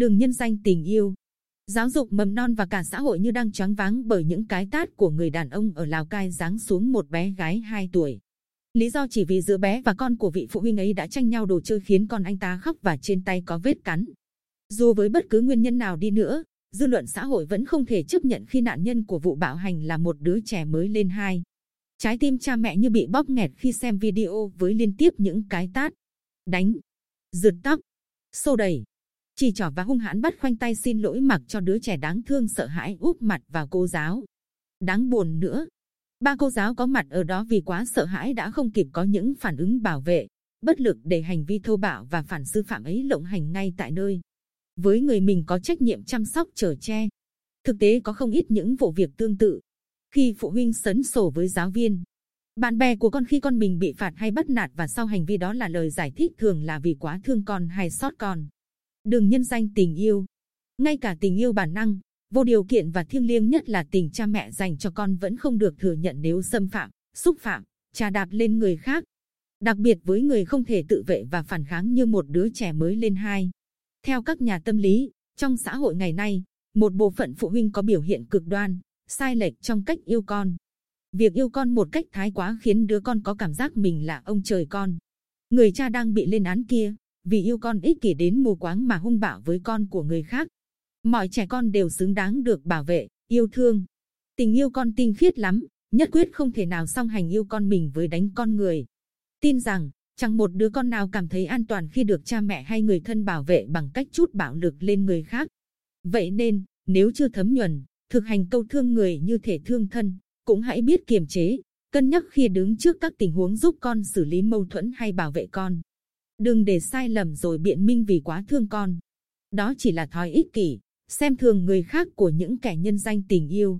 Đường nhân danh tình yêu. Giáo dục mầm non và cả xã hội như đang choáng váng bởi những cái tát của người đàn ông ở Lào Cai giáng xuống một bé gái 2 tuổi. Lý do chỉ vì giữa bé và con của vị phụ huynh ấy đã tranh nhau đồ chơi khiến con anh ta khóc và trên tay có vết cắn. Dù với bất cứ nguyên nhân nào đi nữa, dư luận xã hội vẫn không thể chấp nhận khi nạn nhân của vụ bạo hành là một đứa trẻ mới lên hai. Trái tim cha mẹ như bị bóp nghẹt khi xem video với liên tiếp những cái tát, đánh, giật tóc, xô đẩy, chỉ trỏ và hung hãn bắt khoanh tay xin lỗi mặc cho đứa trẻ đáng thương sợ hãi úp mặt vào cô giáo. Đáng buồn nữa, ba cô giáo có mặt ở đó vì quá sợ hãi đã không kịp có những phản ứng bảo vệ, bất lực để hành vi thô bạo và phản sư phạm ấy lộng hành ngay tại nơi. Với người mình có trách nhiệm chăm sóc chở che. Thực tế có không ít những vụ việc tương tự. Khi phụ huynh sấn sổ với giáo viên, bạn bè của con khi con mình bị phạt hay bắt nạt và sau hành vi đó là lời giải thích thường là vì quá thương con hay sót con. Đừng nhân danh tình yêu. Ngay cả tình yêu bản năng, vô điều kiện và thiêng liêng nhất là tình cha mẹ dành cho con vẫn không được thừa nhận nếu xâm phạm, xúc phạm, trà đạp lên người khác. Đặc biệt với người không thể tự vệ và phản kháng như một đứa trẻ mới lên hai. Theo các nhà tâm lý, trong xã hội ngày nay, một bộ phận phụ huynh có biểu hiện cực đoan, sai lệch trong cách yêu con. Việc yêu con một cách thái quá khiến đứa con có cảm giác mình là ông trời con. Người cha đang bị lên án kia, vì yêu con ích kỷ đến mù quáng mà hung bạo với con của người khác. Mọi trẻ con đều xứng đáng được bảo vệ, yêu thương. Tình yêu con tinh khiết lắm, nhất quyết không thể nào song hành yêu con mình với đánh con người. Tin rằng, chẳng một đứa con nào cảm thấy an toàn khi được cha mẹ hay người thân bảo vệ bằng cách chút bạo lực lên người khác. Vậy nên, nếu chưa thấm nhuần, thực hành câu thương người như thể thương thân, cũng hãy biết kiềm chế, cân nhắc khi đứng trước các tình huống giúp con xử lý mâu thuẫn hay bảo vệ con. Đừng để sai lầm rồi biện minh vì quá thương con. Đó chỉ là thói ích kỷ, xem thường người khác của những kẻ nhân danh tình yêu.